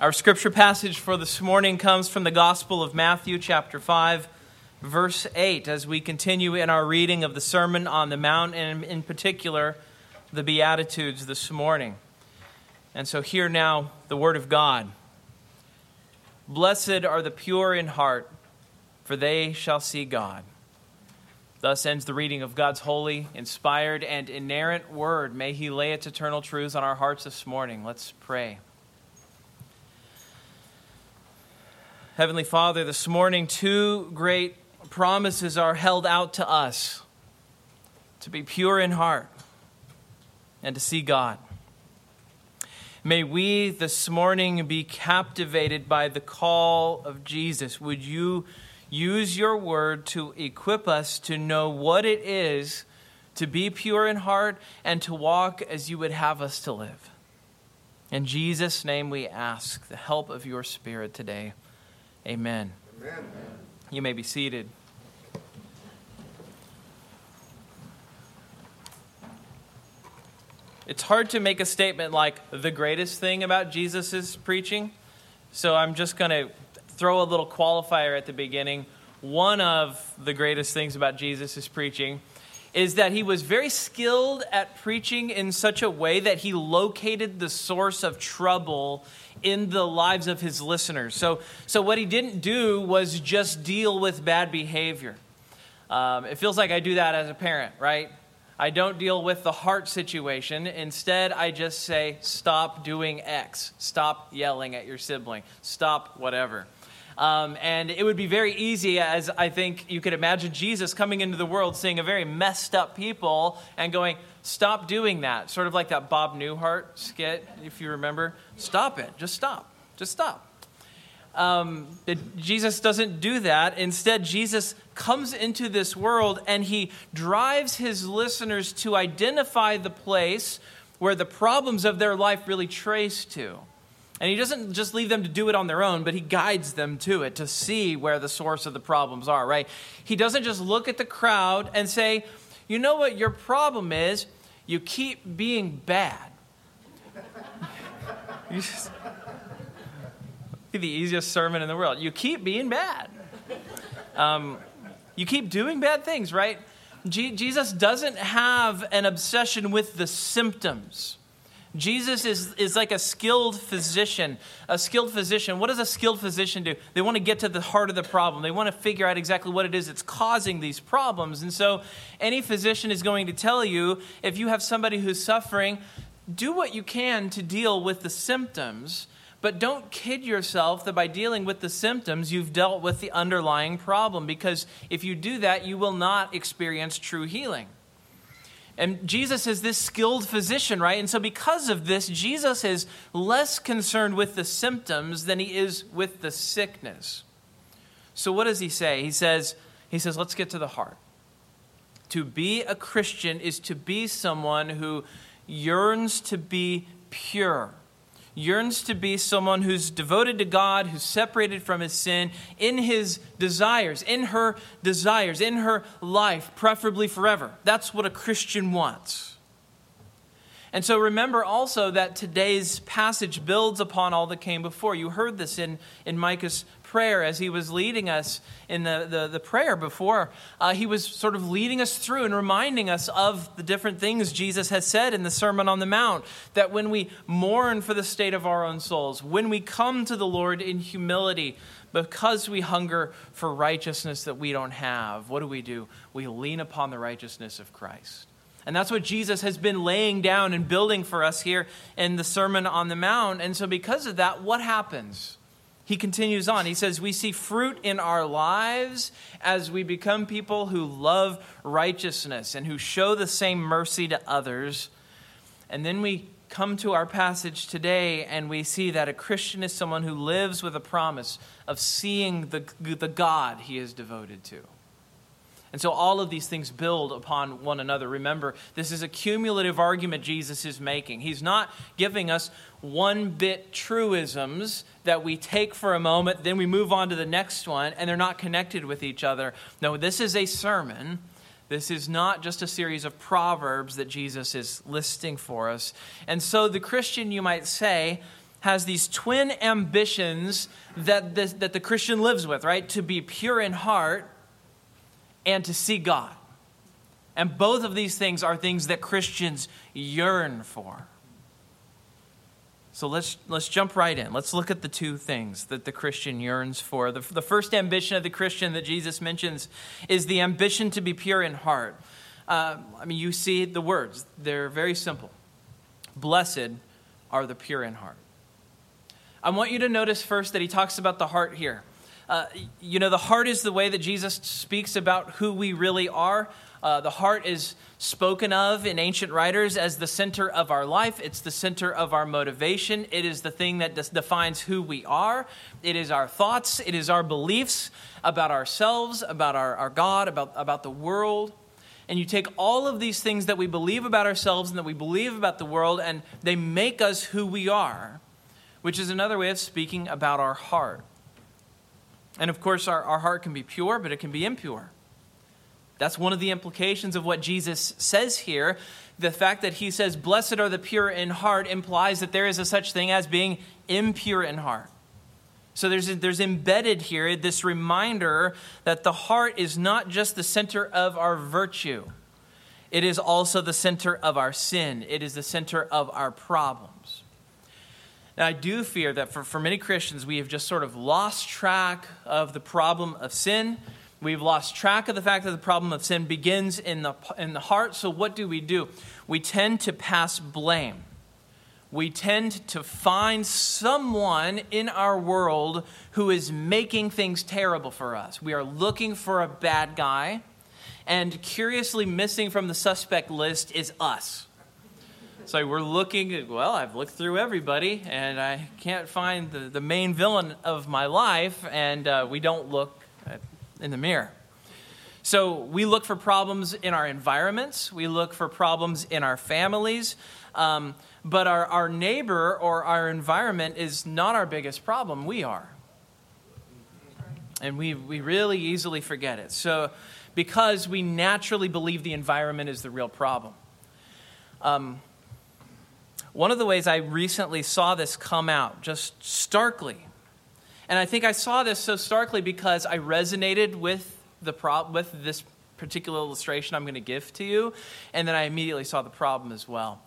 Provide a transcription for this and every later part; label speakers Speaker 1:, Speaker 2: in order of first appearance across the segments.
Speaker 1: Our scripture passage for this morning comes from the Gospel of Matthew, chapter 5, verse 8, as we continue in our reading of the Sermon on the Mount, and in particular, the Beatitudes this morning. And so, hear now the Word of God. Blessed are the pure in heart, for they shall see God. Thus ends the reading of God's holy, inspired, and inerrant Word. May He lay its eternal truths on our hearts this morning. Let's pray. Heavenly Father, this morning, two great promises are held out to us to be pure in heart and to see God. May we this morning be captivated by the call of Jesus. Would you use your word to equip us to know what it is to be pure in heart and to walk as you would have us to live? In Jesus' name we ask the help of your Spirit today. Amen. Amen. You may be seated. It's hard to make a statement like the greatest thing about Jesus' preaching. So I'm just going to throw a little qualifier at the beginning. One of the greatest things about Jesus' preaching is that he was very skilled at preaching in such a way that he located the source of trouble in the lives of his listeners. So, so what he didn't do was just deal with bad behavior. Um, it feels like I do that as a parent, right? I don't deal with the heart situation. Instead, I just say, stop doing X. Stop yelling at your sibling. Stop whatever. Um, and it would be very easy, as I think you could imagine Jesus coming into the world, seeing a very messed up people and going, Stop doing that. Sort of like that Bob Newhart skit, if you remember. Stop it. Just stop. Just stop. Um, Jesus doesn't do that. Instead, Jesus comes into this world and he drives his listeners to identify the place where the problems of their life really trace to. And he doesn't just leave them to do it on their own, but he guides them to it to see where the source of the problems are, right? He doesn't just look at the crowd and say, you know what your problem is? You keep being bad. just, be the easiest sermon in the world. You keep being bad. Um, you keep doing bad things, right? Jesus doesn't have an obsession with the symptoms. Jesus is, is like a skilled physician. A skilled physician, what does a skilled physician do? They want to get to the heart of the problem. They want to figure out exactly what it is that's causing these problems. And so, any physician is going to tell you if you have somebody who's suffering, do what you can to deal with the symptoms. But don't kid yourself that by dealing with the symptoms, you've dealt with the underlying problem, because if you do that, you will not experience true healing. And Jesus is this skilled physician, right? And so, because of this, Jesus is less concerned with the symptoms than he is with the sickness. So, what does he say? He says, he says, let's get to the heart. To be a Christian is to be someone who yearns to be pure yearns to be someone who's devoted to God, who's separated from his sin in his desires, in her desires, in her life, preferably forever. That's what a Christian wants. And so remember also that today's passage builds upon all that came before. You heard this in, in Micah's prayer as he was leading us in the, the, the prayer before. Uh, he was sort of leading us through and reminding us of the different things Jesus has said in the Sermon on the Mount. That when we mourn for the state of our own souls, when we come to the Lord in humility, because we hunger for righteousness that we don't have, what do we do? We lean upon the righteousness of Christ. And that's what Jesus has been laying down and building for us here in the Sermon on the Mount. And so, because of that, what happens? He continues on. He says, We see fruit in our lives as we become people who love righteousness and who show the same mercy to others. And then we come to our passage today and we see that a Christian is someone who lives with a promise of seeing the, the God he is devoted to. And so all of these things build upon one another. Remember, this is a cumulative argument Jesus is making. He's not giving us one bit truisms that we take for a moment, then we move on to the next one, and they're not connected with each other. No, this is a sermon. This is not just a series of proverbs that Jesus is listing for us. And so the Christian, you might say, has these twin ambitions that the, that the Christian lives with, right? To be pure in heart and to see God. And both of these things are things that Christians yearn for. So let's, let's jump right in. Let's look at the two things that the Christian yearns for. The, the first ambition of the Christian that Jesus mentions is the ambition to be pure in heart. Uh, I mean, you see the words, they're very simple. Blessed are the pure in heart. I want you to notice first that he talks about the heart here. Uh, you know, the heart is the way that Jesus speaks about who we really are. Uh, the heart is spoken of in ancient writers as the center of our life. It's the center of our motivation. It is the thing that defines who we are. It is our thoughts. It is our beliefs about ourselves, about our, our God, about, about the world. And you take all of these things that we believe about ourselves and that we believe about the world, and they make us who we are, which is another way of speaking about our heart. And of course, our, our heart can be pure, but it can be impure. That's one of the implications of what Jesus says here. The fact that he says, Blessed are the pure in heart, implies that there is a such thing as being impure in heart. So there's, there's embedded here this reminder that the heart is not just the center of our virtue, it is also the center of our sin, it is the center of our problems. Now, I do fear that for, for many Christians, we have just sort of lost track of the problem of sin We've lost track of the fact that the problem of sin begins in the, in the heart. So, what do we do? We tend to pass blame. We tend to find someone in our world who is making things terrible for us. We are looking for a bad guy, and curiously missing from the suspect list is us. So we're looking, at, well, I've looked through everybody, and I can't find the, the main villain of my life, and uh, we don't look in the mirror. So we look for problems in our environments, we look for problems in our families, um, but our, our neighbor or our environment is not our biggest problem. We are. And we, we really easily forget it. So, because we naturally believe the environment is the real problem. Um, one of the ways I recently saw this come out just starkly and I think I saw this so starkly because I resonated with the pro- with this particular illustration I'm going to give to you, and then I immediately saw the problem as well.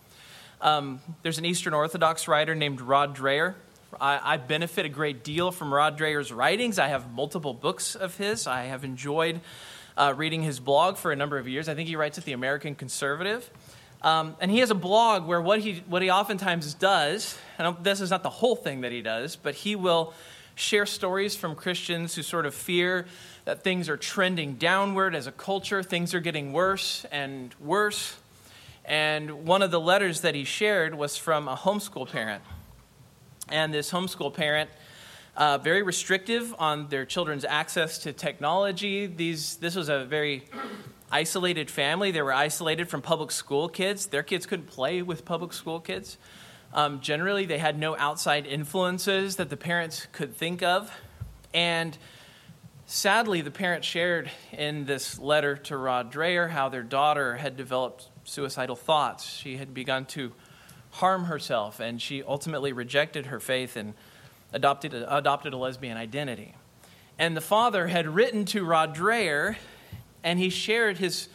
Speaker 1: Um, there's an Eastern Orthodox writer named Rod Dreher. I, I, benefit a great deal from Rod Dreher's writings. I have multiple books of his. I have enjoyed uh, reading his blog for a number of years. I think he writes at the American Conservative. Um, and he has a blog where what he, what he oftentimes does, and this is not the whole thing that he does, but he will share stories from Christians who sort of fear that things are trending downward as a culture, things are getting worse and worse. And one of the letters that he shared was from a homeschool parent. And this homeschool parent, uh, very restrictive on their children's access to technology. These, this was a very isolated family. They were isolated from public school kids. Their kids couldn't play with public school kids. Um, generally, they had no outside influences that the parents could think of. And sadly, the parents shared in this letter to Rod Dreher how their daughter had developed suicidal thoughts. She had begun to harm herself, and she ultimately rejected her faith and adopted a, adopted a lesbian identity. And the father had written to Rod Dreher, and he shared his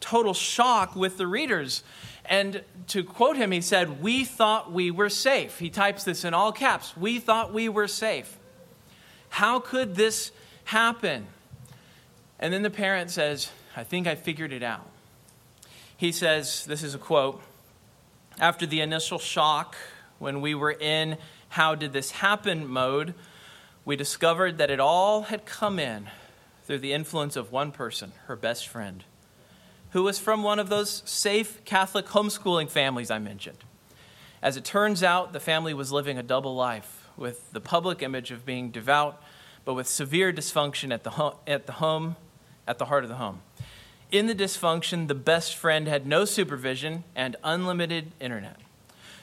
Speaker 1: total shock with the readers and to quote him, he said, We thought we were safe. He types this in all caps. We thought we were safe. How could this happen? And then the parent says, I think I figured it out. He says, This is a quote After the initial shock, when we were in how did this happen mode, we discovered that it all had come in through the influence of one person, her best friend who was from one of those safe Catholic homeschooling families I mentioned. As it turns out, the family was living a double life with the public image of being devout, but with severe dysfunction at the, ho- at the home, at the heart of the home. In the dysfunction, the best friend had no supervision and unlimited internet.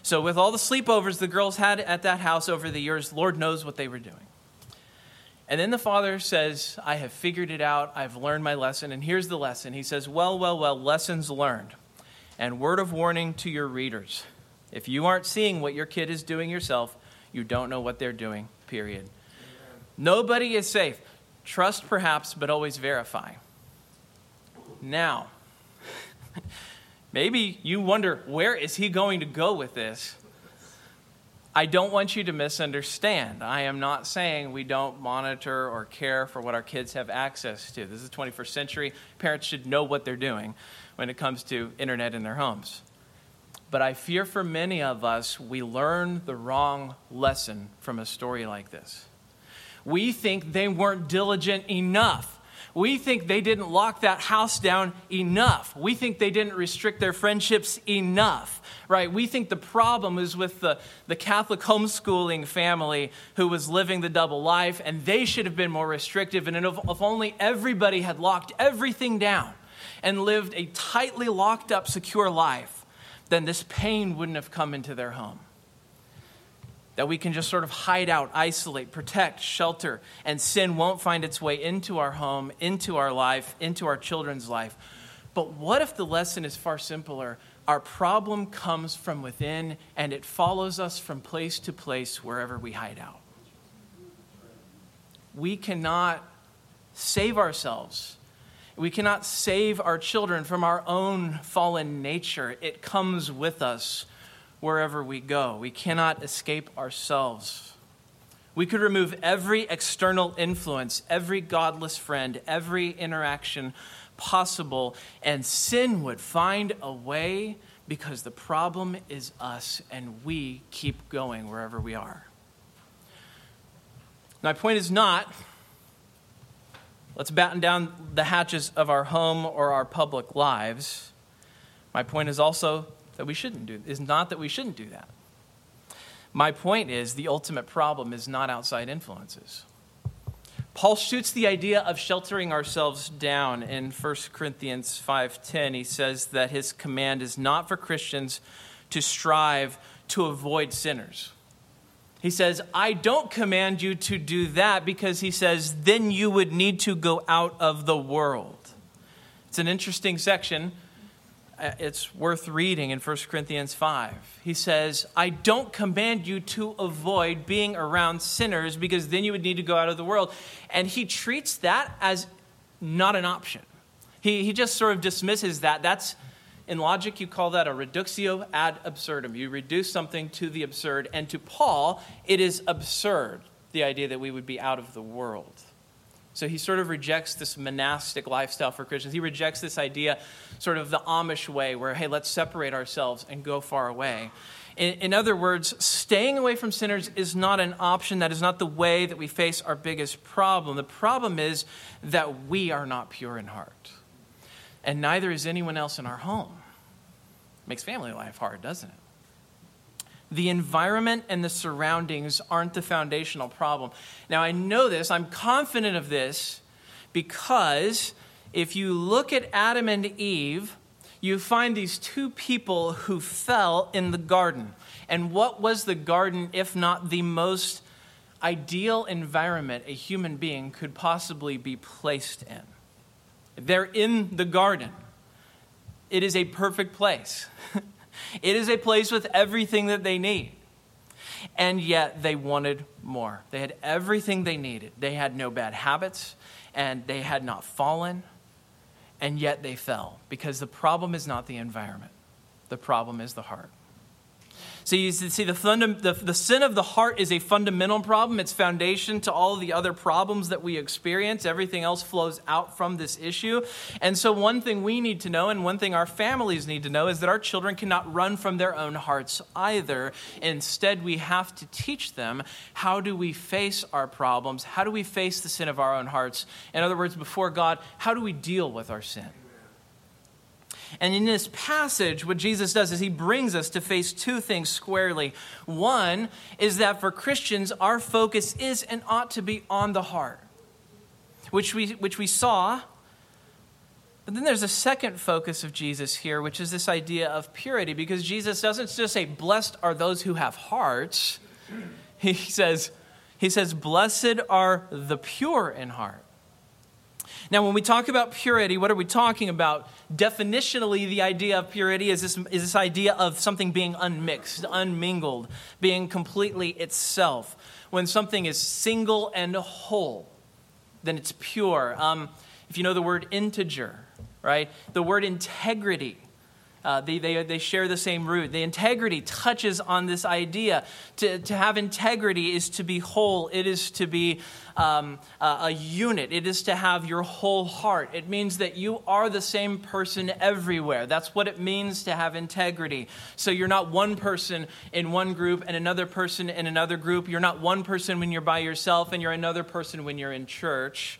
Speaker 1: So, with all the sleepovers the girls had at that house over the years, Lord knows what they were doing. And then the father says, I have figured it out. I've learned my lesson. And here's the lesson. He says, Well, well, well, lessons learned. And word of warning to your readers if you aren't seeing what your kid is doing yourself, You don't know what they're doing, period. Nobody is safe. Trust perhaps, but always verify. Now, maybe you wonder where is he going to go with this? I don't want you to misunderstand. I am not saying we don't monitor or care for what our kids have access to. This is the 21st century. Parents should know what they're doing when it comes to internet in their homes. But I fear for many of us, we learn the wrong lesson from a story like this. We think they weren't diligent enough we think they didn't lock that house down enough. We think they didn't restrict their friendships enough, right? We think the problem is with the, the Catholic homeschooling family who was living the double life, and they should have been more restrictive. And if, if only everybody had locked everything down and lived a tightly locked up, secure life, then this pain wouldn't have come into their home that we can just sort of hide out, isolate, protect, shelter, and sin won't find its way into our home, into our life, into our children's life. But what if the lesson is far simpler? Our problem comes from within and it follows us from place to place wherever we hide out. We cannot save ourselves. We cannot save our children from our own fallen nature. It comes with us wherever we go. We cannot escape ourselves. We could remove every external influence, every godless friend, every interaction possible, and sin would find a way because the problem is us and we keep going wherever we are. My point is not let's batten down the hatches of our home or our public lives. My point is also that we shouldn't do is not that we shouldn't do that. My point is the ultimate problem is not outside influences. Paul shoots the idea of sheltering ourselves down in 1 Corinthians 5:10. He says that his command is not for Christians to strive to avoid sinners. He says, I don't command you to do that because he says, then you would need to go out of the world. It's an interesting section Uh, it's worth reading in 1 Corinthians 5. He says, I don't command you to avoid being around sinners because then you would need to go out of the world. And he treats that as not an option. He, he just sort of dismisses that. That's, in logic, you call that a reductio ad absurdum. You reduce something to the absurd. And to Paul, it is absurd, the idea that we would be out of the world. So he sort of rejects this monastic lifestyle for Christians. He rejects this idea, sort of the Amish way, where, hey, let's separate ourselves and go far away. In, in, other words, staying away from sinners is not an option. That is not the way that we face our biggest problem. The problem is that we are not pure in heart, and neither is anyone else in our home. Makes family life hard, doesn't it? The environment and the surroundings aren't the foundational problem. Now, I know this, I'm confident of this, because if you look at Adam and Eve, you find these two people who fell in the garden. And what was the garden if not the most ideal environment a human being could possibly be placed in? They're in the garden. It is a perfect place. It is a place with everything that they need. And yet they wanted more. They had everything they needed. They had no bad habits, and they had not fallen, and yet they fell because the problem is not the environment, the problem is the heart. So you see, the, funda- the, the sin of the heart is a fundamental problem. It's foundation to all the other problems that we experience. Everything else flows out from this issue. And so, one thing we need to know, and one thing our families need to know, is that our children cannot run from their own hearts either. Instead, we have to teach them how do we face our problems? How do we face the sin of our own hearts? In other words, before God, how do we deal with our sin? And in this passage, what Jesus does is he brings us to face two things squarely. One is that for Christians, our focus is and ought to be on the heart, which we, which we saw. But then there's a second focus of Jesus here, which is this idea of purity, because Jesus doesn't just say, Blessed are those who have hearts. He says, he says, Blessed are the pure in heart. Now, when we talk about purity, what are we talking about? Definitionally, the idea of purity is this, is this idea of something being unmixed, unmingled, being completely itself. When something is single and whole, then it's pure. Um, if you know the word integer, right? The word integrity uh, they, they, they share the same root. The integrity touches on this idea. To, to have integrity is to be whole, it is to be um, a, a unit, it is to have your whole heart. It means that you are the same person everywhere. That's what it means to have integrity. So you're not one person in one group and another person in another group. You're not one person when you're by yourself and you're another person when you're in church.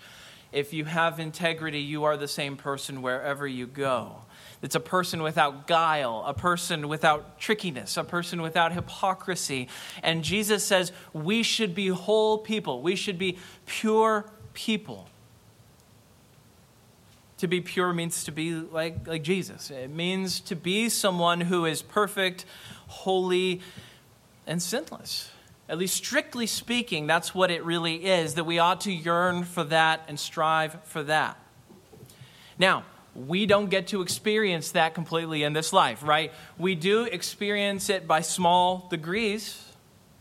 Speaker 1: If you have integrity, you are the same person wherever you go. It's a person without guile, a person without trickiness, a person without hypocrisy. And Jesus says we should be whole people, we should be pure people. To be pure means to be like, like Jesus. It means to be someone who is perfect, holy, and sinless. At least strictly speaking, that's what it really is, that we ought to yearn for that and strive for that. Now, we don't get to experience that completely in this life, right? We do experience it by small degrees,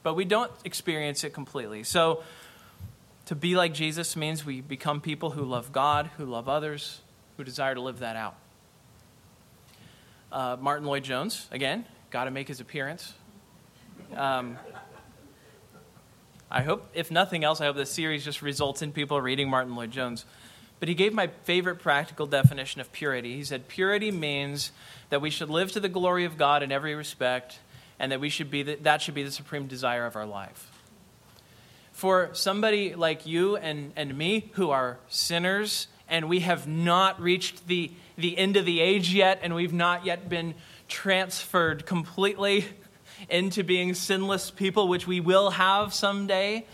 Speaker 1: but we don't experience it completely. So, to be like Jesus means we become people who love God, who love others, who desire to live that out. Uh, Martyn Lloyd-Jones, again, got to make his appearance. Um, I hope, if nothing else, I hope this series just results in people reading Martyn Lloyd-Jones. But he gave my favorite practical definition of purity. He said, Purity means that we should live to the glory of God in every respect, and that, we should be the, that should be the supreme desire of our life. For somebody like you and, and me, who are sinners, and we have not reached the, the end of the age yet, and we've not yet been transferred completely into being sinless people, which we will have someday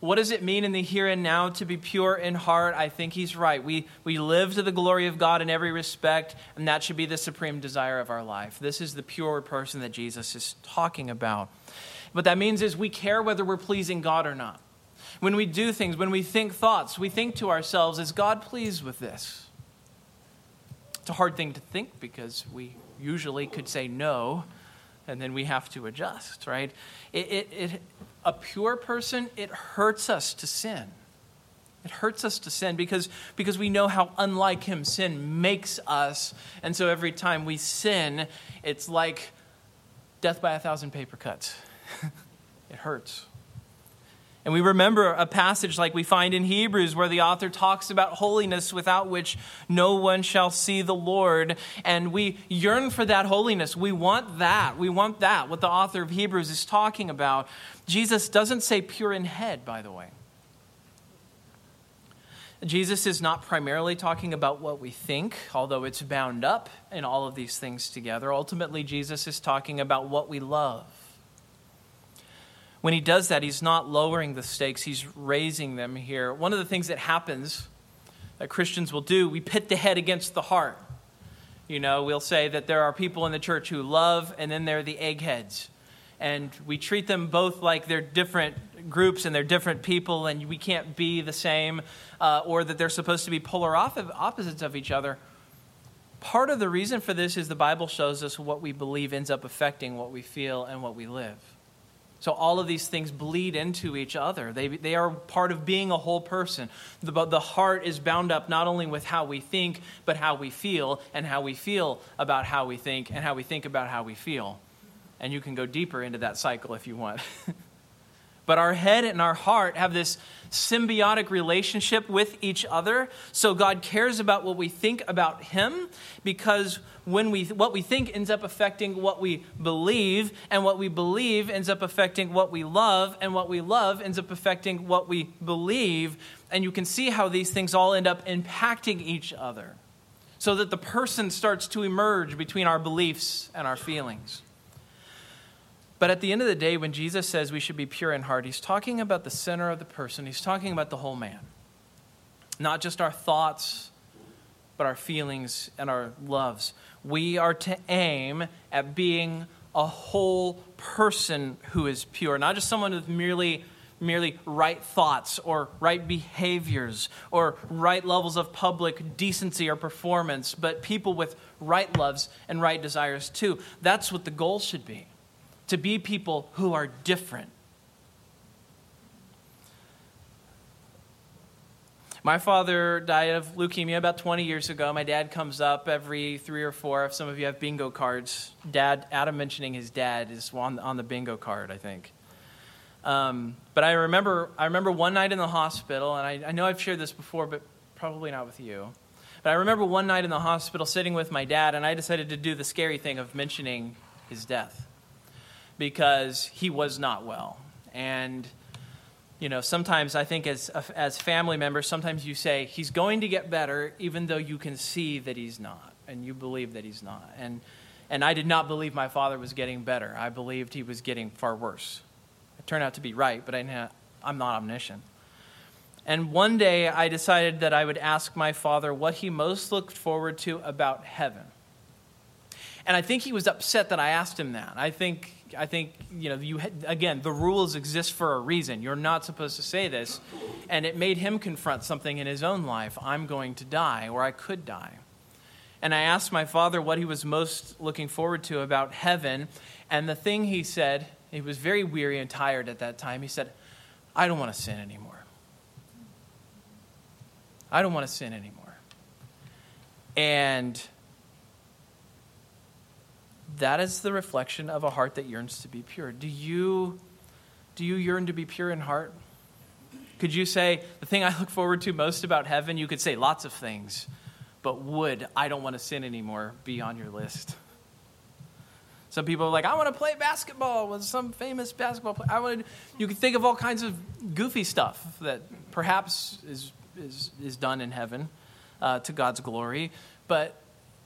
Speaker 1: what does it mean in the here and now to be pure in heart? I think he's right. We, we live to the glory of God in every respect, and that should be the supreme desire of our life. This is the pure person that Jesus is talking about. What that means is we care whether we're pleasing God or not. When we do things, when we think thoughts, we think to ourselves, is God pleased with this? It's a hard thing to think because we usually could say no, and then we have to adjust, right? It, it, it, a pure person, it hurts us to sin. It hurts us to sin because, because we know how unlike Him sin makes us. And so every time we sin, it's like death by a thousand paper cuts. it hurts. And we remember a passage like we find in Hebrews where the author talks about holiness without which no one shall see the Lord. And we yearn for that holiness. We want that. We want that, what the author of Hebrews is talking about. Jesus doesn't say pure in head, by the way. Jesus is not primarily talking about what we think, although it's bound up in all of these things together. Ultimately, Jesus is talking about what we love. When he does that, he's not lowering the stakes, he's raising them here. One of the things that happens that Christians will do, we pit the head against the heart. You know, we'll say that there are people in the church who love, and then there are the eggheads. And we treat them both like they're different groups and they're different people, and we can't be the same, uh, or that they're supposed to be polar opposites of each other. Part of the reason for this is the Bible shows us what we believe ends up affecting what we feel and what we live. So all of these things bleed into each other. They, they are part of being a whole person. The, the heart is bound up not only with how we think, but how we feel, and how we feel about how we think, and how we think about how we feel. And you can go deeper into that cycle if you want. but our head and our heart have this symbiotic relationship with each other. So God cares about what we think about Him because when we, what we think ends up affecting what we believe, and what we believe ends up affecting what we love, and what we love ends up affecting what we believe. And you can see how these things all end up impacting each other so that the person starts to emerge between our beliefs and our feelings. But at the end of the day, when Jesus says we should be pure in heart, he's talking about the center of the person, he's talking about the whole man. Not just our thoughts, but our feelings and our loves. We are to aim at being a whole person who is pure, not just someone with merely merely right thoughts or right behaviors or right levels of public decency or performance, but people with right loves and right desires too. That's what the goal should be to be people who are different. My father died of leukemia about 20 years ago. My dad comes up every three or four. If some of you have bingo cards, Dad, Adam mentioning his dad is on, on the bingo card, I think. Um, but I remember, I remember one night in the hospital, and I, I know I've shared this before, but probably not with you. But I remember one night in the hospital sitting with my dad, and I decided to do the scary thing of mentioning his death because he was not well. And, you know, sometimes I think as, as family members, sometimes you say, he's going to get better, even though you can see that he's not, and you believe that he's not. And, and I did not believe my father was getting better. I believed he was getting far worse. It turned out to be right, but I, I'm not omniscient. And one day I decided that I would ask my father what he most looked forward to about heaven. And I think he was upset that I asked him that. I think, I think you know, you, again, the rules exist for a reason. You're not supposed to say this. And it made him confront something in his own life. I'm going to die, or I could die. And I asked my father what he was most looking forward to about heaven. And the thing he said he was very weary and tired at that time. He said, I don't want to sin anymore. I don't want to sin anymore. And that is the reflection of a heart that yearns to be pure. Do you, do you yearn to be pure in heart? Could you say, the thing I look forward to most about heaven? You could say lots of things, but would I don't want to sin anymore be on your list? Some people are like, I want to play basketball with some famous basketball player. I want to, you can think of all kinds of goofy stuff that perhaps is, is, is done in heaven uh, to God's glory. But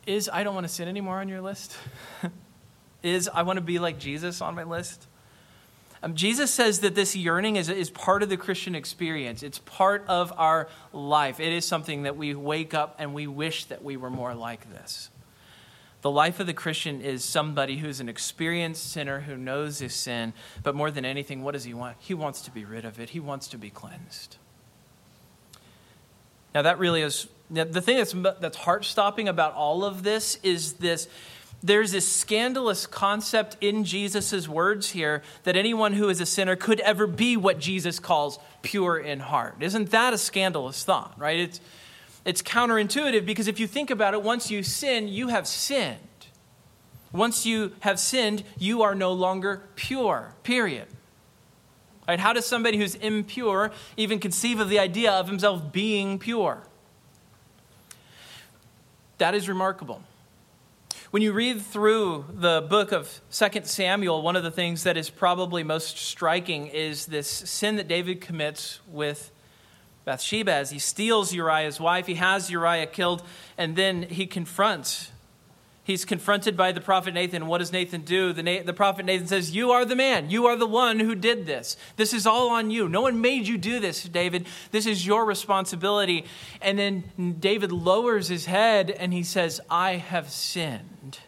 Speaker 1: is I don't want to sin anymore on your list? is I want to be like Jesus on my list? Um, Jesus says that this yearning is, is part of the Christian experience. It's part of our life. It is something that we wake up and we wish that we were more like this. The life of the Christian is somebody who's an experienced sinner who knows his sin, but more than anything, what does he want? He wants to be rid of it, he wants to be cleansed. Now, that really is the thing that's, that's heart stopping about all of this is this there's this scandalous concept in Jesus' words here that anyone who is a sinner could ever be what Jesus calls pure in heart. Isn't that a scandalous thought, right? It's, it's counterintuitive because if you think about it, once you sin, you have sinned. Once you have sinned, you are no longer pure, period. Right? How does somebody who's impure even conceive of the idea of himself being pure? That is remarkable. When you read through the book of 2 Samuel, one of the things that is probably most striking is this sin that David commits with Bathsheba as he steals Uriah's wife. He has Uriah killed, and then he confronts. He's confronted by the prophet Nathan. What does Nathan do? The, the prophet Nathan says, You are the man. You are the one who did this. This is all on you. No one made you do this, David. This is your responsibility. And then David lowers his head and he says, I have sinned.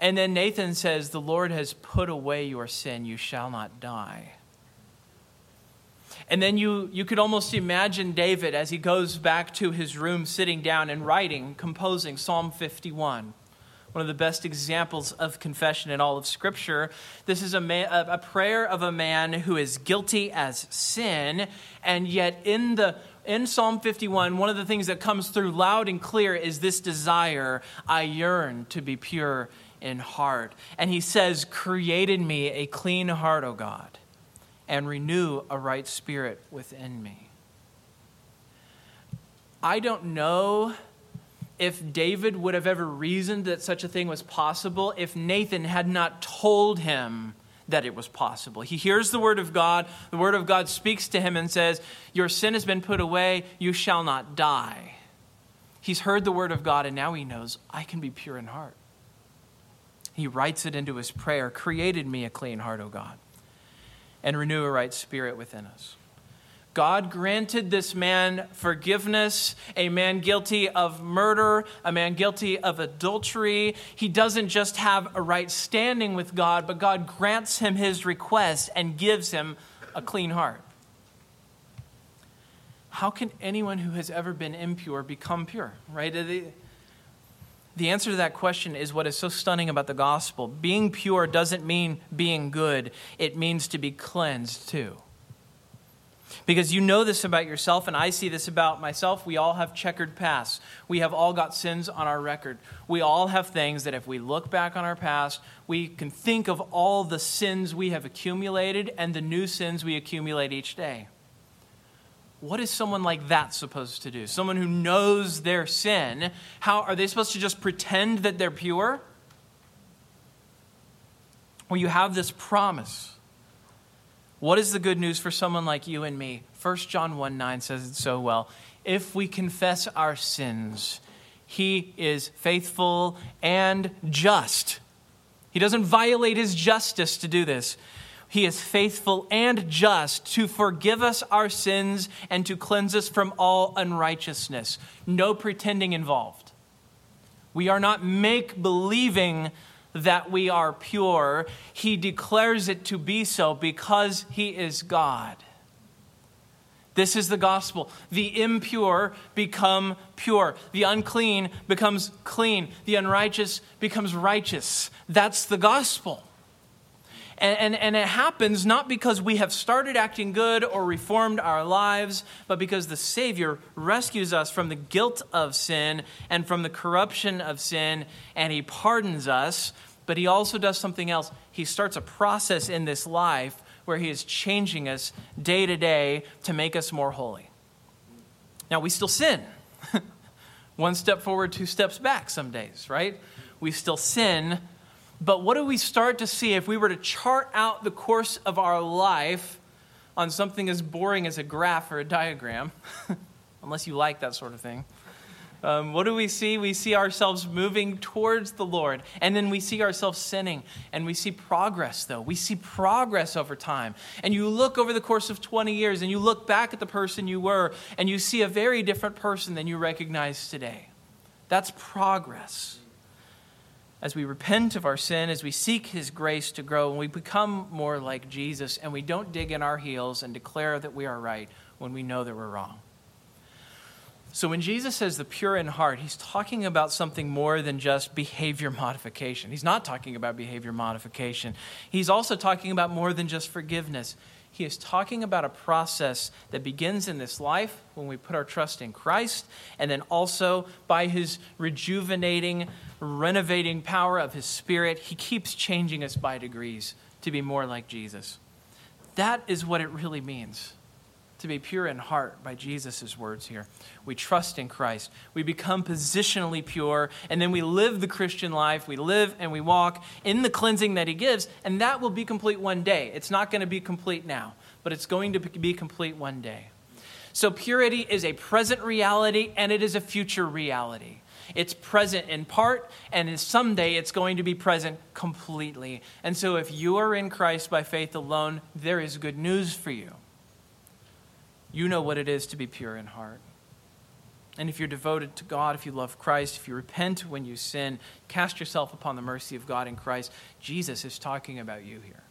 Speaker 1: And then Nathan says, The Lord has put away your sin. You shall not die. And then you, you could almost imagine David as he goes back to his room, sitting down and writing, composing Psalm 51 one of the best examples of confession in all of Scripture. This is a, a, prayer of a man who is guilty as sin, and yet in the in Psalm 51, one of the things that comes through loud and clear is this desire I yearn to be pure in heart. And he says, Create in me a clean heart, O God and renew a right spirit within me. I don't know if David would have ever reasoned that such a thing was possible if Nathan had not told him that it was possible. He hears the word of God, the word of God speaks to him and says, Your sin has been put away, you shall not die. He's heard the word of God and now he knows, I can be pure in heart. He writes it into his prayer Created me a clean heart, O God and renew a right spirit within us. God granted this man forgiveness, a man guilty of murder, a man guilty of adultery. He doesn't just have a right standing with God, but God grants him his request and gives him a clean heart. how can anyone who has ever been impure become pure? Right? The, answer to that question is what is so stunning about the gospel. Being pure doesn't mean being good, it means to be cleansed too. Because you know this about yourself, and I see this about myself. We all have checkered pasts. We have all got sins on our record. We all have things that if we look back on our past, we can think of all the sins we have accumulated and the new sins we accumulate each day. What is someone like that supposed to do? Someone who knows their sin, how are they supposed to just pretend that they're pure? Well, you have this promise what is the good news for someone like you and me? 1 John 1 9 says it so well. If we confess our sins, he is faithful and just. He doesn't violate his justice to do this. He is faithful and just to forgive us our sins and to cleanse us from all unrighteousness. No pretending involved. We are not make believing that we are pure, he declares it to be so because he is God. This is the gospel. The impure become pure. The unclean becomes clean. The unrighteous becomes righteous. That's the gospel. And, and, and, it happens not because we have started acting good or reformed our lives, but because the Savior rescues us from the guilt of sin and from the corruption of sin, and He pardons us but he also does something else. He starts a process in this life where he is changing us day to day to make us more holy. Now, we still sin. One step forward, two steps back some days, right? We still sin. But what do we start to see if we were to chart out the course of our life on something as boring as a graph or a diagram? Unless you like that sort of thing. Um, what do we see? We see ourselves moving towards the Lord, and then we see ourselves sinning, and we see progress, though. We see progress over time. And you look over the course of 20 years, and you look back at the person you were, and you see a very different person than you recognize today. That's progress. As we repent of our sin, as we seek His grace to grow, and we become more like Jesus, and we don't dig in our heels and declare that we are right when we know that we're wrong. So when Jesus says the pure in heart, he's talking about something more than just behavior modification. He's not talking about behavior modification. He's also talking about more than just forgiveness. He is talking about a process that begins in this life when we put our trust in Christ, and then also by his rejuvenating, renovating power of his Spirit, he keeps changing us by degrees to be more like Jesus. That is what it really means to be pure in heart by Jesus' words here. We trust in Christ. We become positionally pure, and then we live the Christian life. We live and we walk in the cleansing that He gives, and that will be complete one day. It's not going to be complete now, but it's going to be complete one day. So, purity is a present reality and it is a future reality. It's present in part, and someday it's going to be present completely. And so, if you are in Christ by faith alone, there is good news for you you know what it is to be pure in heart. And if you're devoted to God, if you love Christ, if you repent when you sin, cast yourself upon the mercy of God in Christ, Jesus is talking about you here.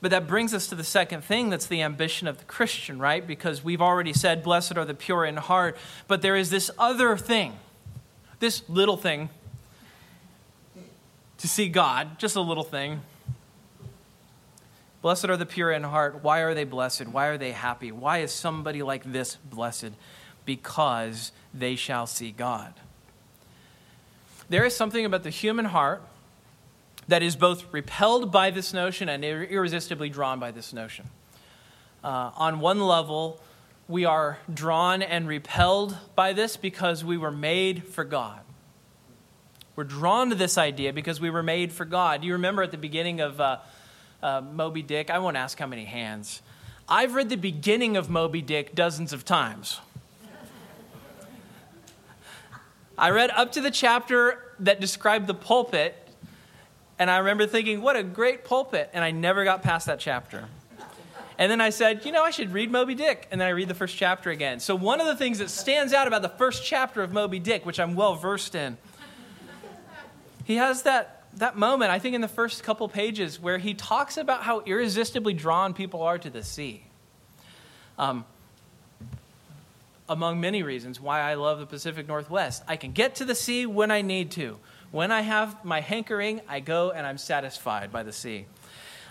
Speaker 1: But that brings us to the second thing that's the ambition of the Christian, right? Because we've already said, Blessed are the pure in heart. But there is this other thing, this little thing, to see God, just a little thing. Blessed are the pure in heart. Why are they blessed? Why are they happy? Why is somebody like this blessed? Because they shall see God. There is something about the human heart that is both repelled by this notion and irresistibly drawn by this notion. Uh, on one level, we are drawn and repelled by this because we were made for God. We're drawn to this idea because we were made for God. You remember at the beginning of uh, uh, Moby Dick. I won't ask how many hands. I've read the beginning of Moby Dick dozens of times. I read up to the chapter that described the pulpit, and I remember thinking, what a great pulpit, and I never got past that chapter. And then I said, you know, I should read Moby Dick. And then I read the first chapter again. So, one of the things that stands out about the first chapter of Moby Dick, which I'm well versed in, he has that that moment, I think, in the first couple pages, where he talks about how irresistibly drawn people are to the sea. Um, among many reasons why I love the Pacific Northwest. I can get to the sea when I need to. When I have my hankering, I go and I'm satisfied by the sea.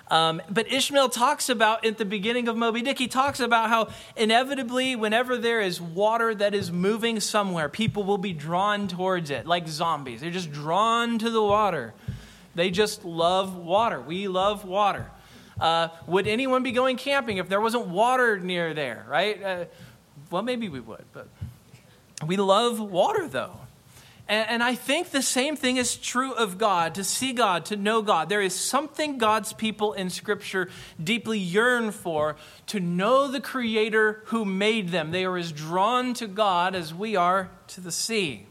Speaker 1: Um, but Ishmael talks about at the beginning of Moby Dick, he talks about how inevitably, whenever there is water that is moving somewhere, people will be drawn towards it like zombies. They're just drawn to the water. They just love water. We love water. Uh, would anyone be going camping if there wasn't water near there, right? Uh, well, maybe we would, but we love water though. And, and, I think the same thing is true of God to see God, to know God. There is something God's people in Scripture deeply yearn for to know the Creator who made them. They are as drawn to God as we are to the sea.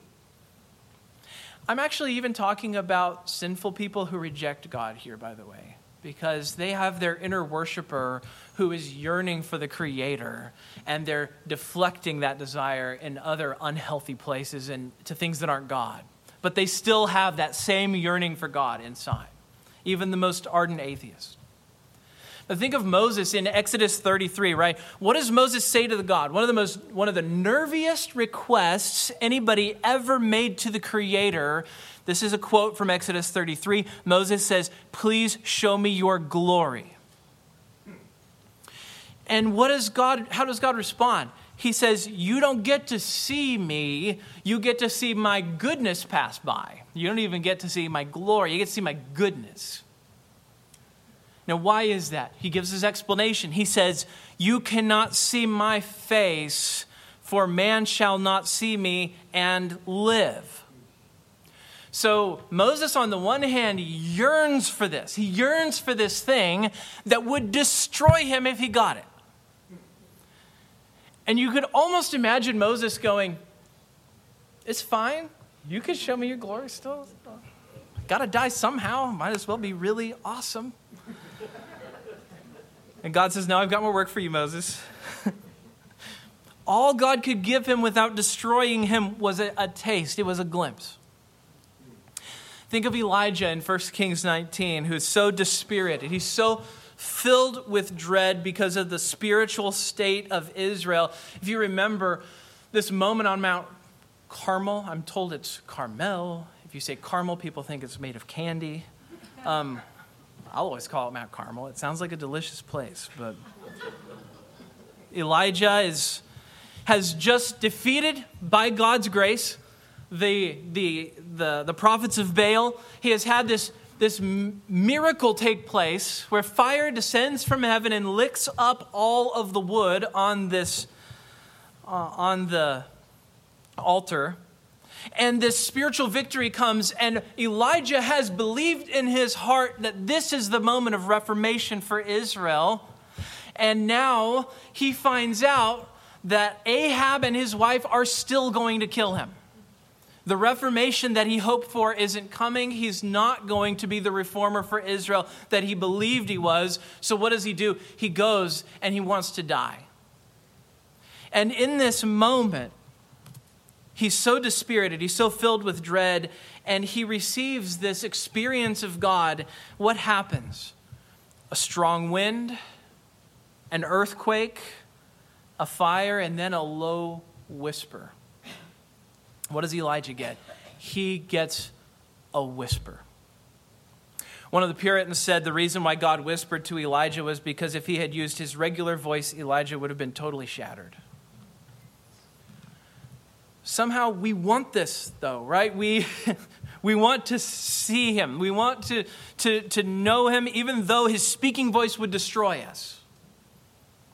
Speaker 1: I'm actually even talking about sinful people who reject God here, by the way, because they have their inner worshiper who is yearning for the Creator, and they're deflecting that desire in other unhealthy places and to things that aren't God. But they still have that same yearning for God inside, even the most ardent atheist. Think of Moses in Exodus 33, right? What does Moses say to the God? One of the most one of the nerviest requests anybody ever made to the creator. This is a quote from Exodus 33. Moses says, "Please show me your glory." And what does God, how does God respond? He says, You don't get to see me, you get to see my goodness pass by. You don't even get to see my glory, you get to see my goodness. Now, why is that? He gives his explanation. He says, You cannot see my face, for man shall not see me and live. So Moses, on the one hand, yearns for this. He yearns for this thing that would destroy him if he got it. And you could almost imagine Moses going, It's fine. You can show me your glory still. Gotta die somehow. Might as well be really awesome. And God says, No, I've got more work for you, Moses. All God could give him without destroying him was a, a, taste, it was a glimpse. Think of Elijah in 1 Kings 19, who's so dispirited. He's so filled with dread because of the spiritual state of Israel. If you remember this moment on Mount Carmel, I'm told it's Carmel. If you say Carmel, people think it's made of candy. Um, I'll always call it Mount Carmel. It sounds like a delicious place, but Elijah is, has just defeated, by God's grace, the, the, the, the prophets of Baal. He has had this this miracle take place where fire descends from heaven and licks up all of the wood on this uh, on the altar and this spiritual victory comes and elijah has believed in his heart that this is the moment of reformation for israel and now he finds out that ahab and his wife are still going to kill him the reformation that he hoped for isn't coming. He's not going to be the reformer for Israel that he believed he was. So, what does he do? He goes and he wants to die. And in this moment, he's so dispirited, he's so filled with dread, and he receives this experience of God. What happens? A strong wind, an earthquake, a fire, and then a low whisper. What does Elijah get? He gets a whisper. One of the Puritans said the reason why God whispered to Elijah was because if he had used his regular voice, Elijah would have been totally shattered. Somehow we want this, though, right? We, we want to see him. We want to, to, to know him, even though his speaking voice would destroy us.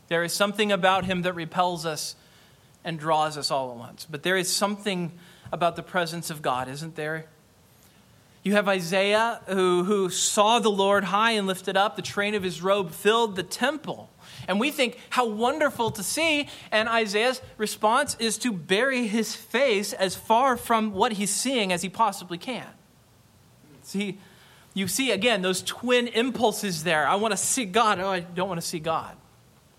Speaker 1: There is something about him that repels us and draws us all at once. But there is something about the presence of God, isn't there? You have Isaiah who, who saw the Lord high and lifted up, the train of his robe filled the temple. And we think, how wonderful to see. And Isaiah's response is to bury his face as far from what he's seeing as he possibly can. See, you see again those twin impulses there. I want to see God. Oh, I don't want to see God.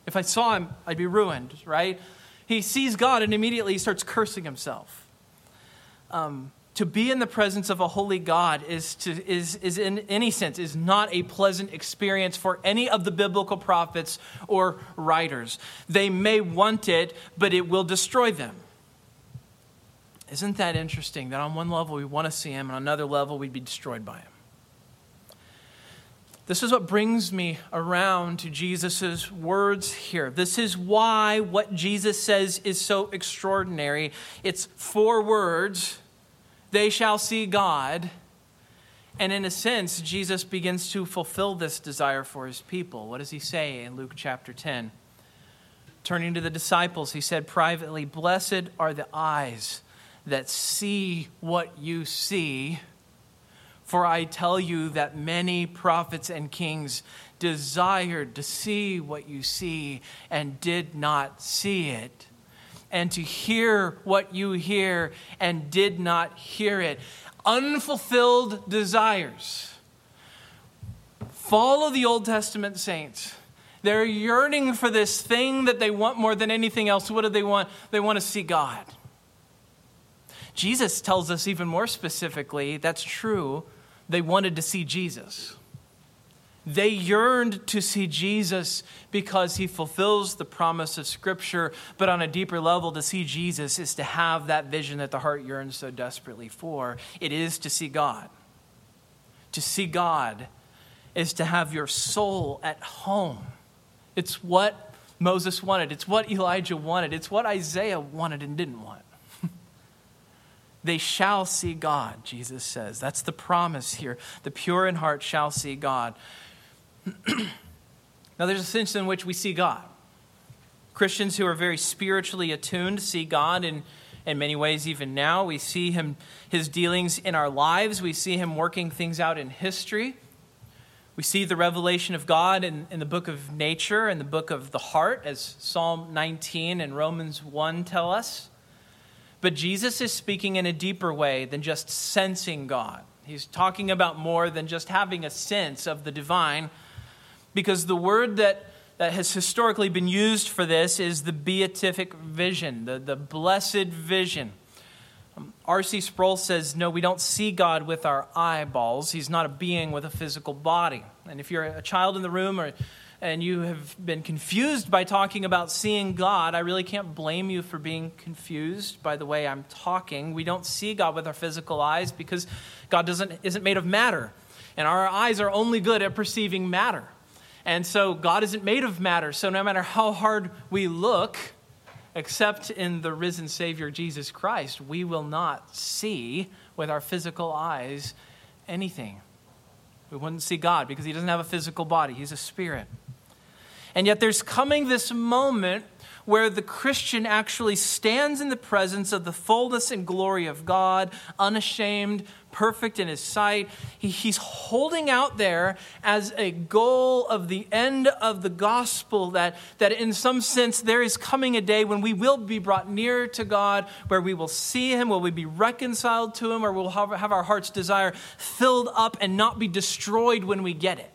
Speaker 1: If I saw him, I'd be ruined, right? He sees God and immediately he starts cursing himself. Um, to be in the presence of a holy God is, to, is, is in any sense is not a pleasant experience for any of the biblical prophets or writers. They may want it, but it will destroy them. Isn't that interesting that on one level we want to see him, and on another level we'd be destroyed by him? This is what brings me around to Jesus' words here. This is why what Jesus says is so extraordinary. It's four words they shall see God. And in a sense, Jesus begins to fulfill this desire for his people. What does he say in Luke chapter 10? Turning to the disciples, he said privately, Blessed are the eyes that see what you see. For I tell you that many prophets and kings desired to see what you see and did not see it and to hear what you hear and did not hear it. Unfulfilled desires. Follow the Old Testament saints. They're yearning for this thing that they want more than anything else. What do they want? They want to see God. Jesus tells us even more specifically that's true. They wanted to see Jesus. They yearned to see Jesus because he fulfills the promise of Scripture, but on a deeper level, to see Jesus is to have that vision that the heart yearns so desperately for. It is to see God. To see God is to have your soul at home. It's what Moses wanted, it's what Elijah wanted, it's what Isaiah wanted and didn't want. They shall see God, Jesus says. That's the promise here. The pure in heart shall see God. now, there's a sense in which we see God. Christians who are very spiritually attuned see God in, in many ways, even now. We see him, his dealings in our lives, we see him working things out in history. We see the revelation of God in, in the book of nature and the book of the heart, as Psalm 19 and Romans 1 tell us. But Jesus is speaking in a deeper way than just sensing God. He's talking about more than just having a sense of the divine because the word that, that has historically been used for this is the beatific vision, the, the blessed vision. Um, R.C. Sproul says, No, we don't see God with our eyeballs. He's not a being with a physical body. And if you're a child in the room or and you have been confused by talking about seeing God, I really can't blame you for being confused by the way I'm talking. We don't see God with our physical eyes because God doesn't, isn't made of matter. And our eyes are only good at perceiving matter. And so God isn't made of matter. So no matter how hard we look, except in the risen Savior Jesus Christ, we will not see with our physical eyes anything. We wouldn't see God because He doesn't have a physical body, He's a spirit. And yet there's coming this moment where the Christian actually stands in the presence of the fullness and glory of God, unashamed, perfect in his sight. He, he's holding out there as a goal of the end of the gospel that, that in some sense there is coming a day when we will be brought near to God, where we will see him, will we be reconciled to him, or we'll have, have our heart's desire filled up and not be destroyed when we get it.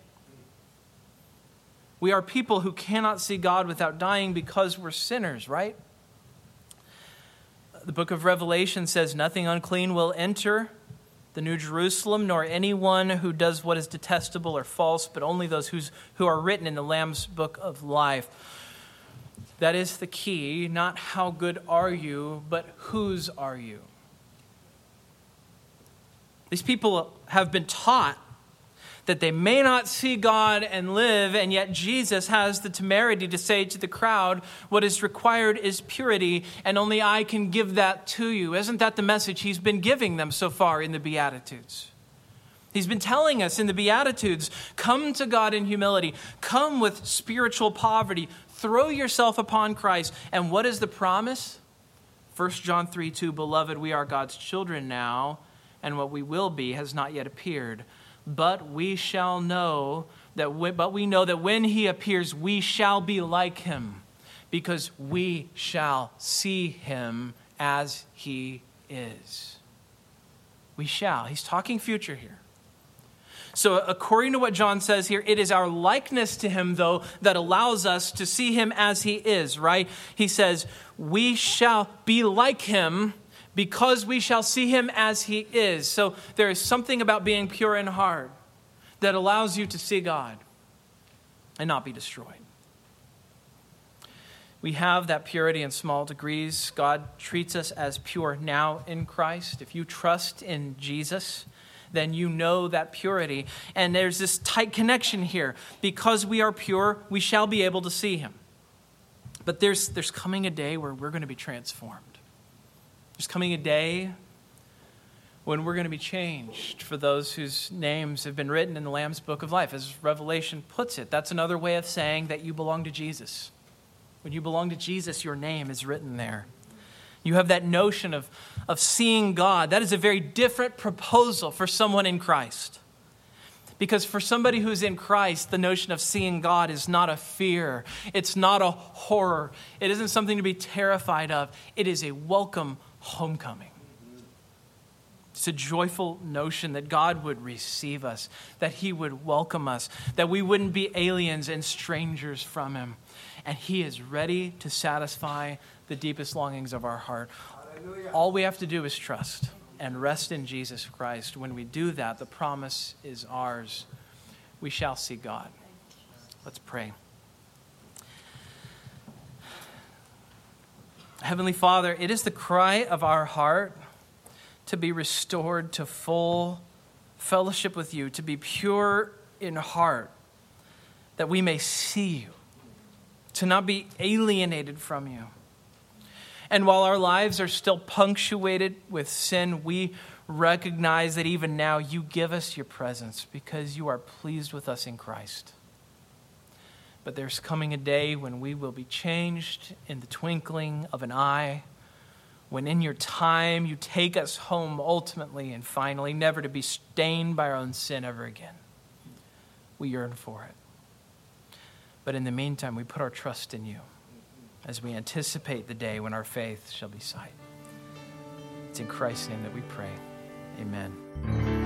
Speaker 1: We are people who cannot see God without dying because we're sinners, right? The book of Revelation says, Nothing unclean will enter the New Jerusalem, nor anyone who does what is detestable or false, but only those who's, who are written in the Lamb's book of life. That is the key. Not how good are you, but whose are you? These people have been taught that they may not see God and live, and yet Jesus has the temerity to say to the crowd, What is required is purity, and only I can give that to you. Isn't that the message he's been giving them so far in the Beatitudes? He's been telling us in the Beatitudes come to God in humility, come with spiritual poverty, throw yourself upon Christ. And what is the promise? 1 John 3 2 Beloved, we are God's children now, and what we will be has not yet appeared but we shall know that we, but we know that when he appears we shall be like him because we shall see him as he is. We shall. He's talking future here. So, according to what John says here, it is our likeness to him, though, that allows us to see him as he is, right? He says, We shall be like him because we shall see him as he is. So there is something about being pure in heart that allows you to see God and not be destroyed. We have that purity in small degrees. God treats us as pure now in Christ. If you trust in Jesus, then you know that purity. And there's this tight connection here. Because we are pure, we shall be able to see him. But there's, there's coming a day where we're going to be transformed. There's coming a day when we're going to be changed for those whose names have been written in the Lamb's Book of Life. As Revelation puts it, that's another way of saying that you belong to Jesus. When you belong to Jesus, your name is written there. You have that notion of, of seeing God. That is a very different proposal for someone in Christ. Because for somebody who's in Christ, the notion of seeing God is not a fear, it's not a horror, it isn't something to be terrified of. It is a welcome homecoming. It's a joyful notion that God would receive us, that He would welcome us, that we wouldn't be aliens and strangers from Him. And He is ready to satisfy the deepest longings of our heart. Hallelujah. All we have to do is trust and rest in Jesus Christ. When we do that, the promise is ours. We shall see God. Let's pray. Heavenly Father, it is the cry of our heart to be restored to full fellowship with you, to be pure in heart, that we may see you, to not be alienated from you. And while our lives are still punctuated with sin, we recognize that even now you give us your presence because you are pleased with us in Christ. But there's coming a day when we will be changed in the twinkling of an eye, when in your time you take us home ultimately and finally, never to be stained by our own sin ever again. We yearn for it. But in the meantime, we put our trust in you as we anticipate the day when our faith shall be sight. It's in Christ's name that we pray. Amen.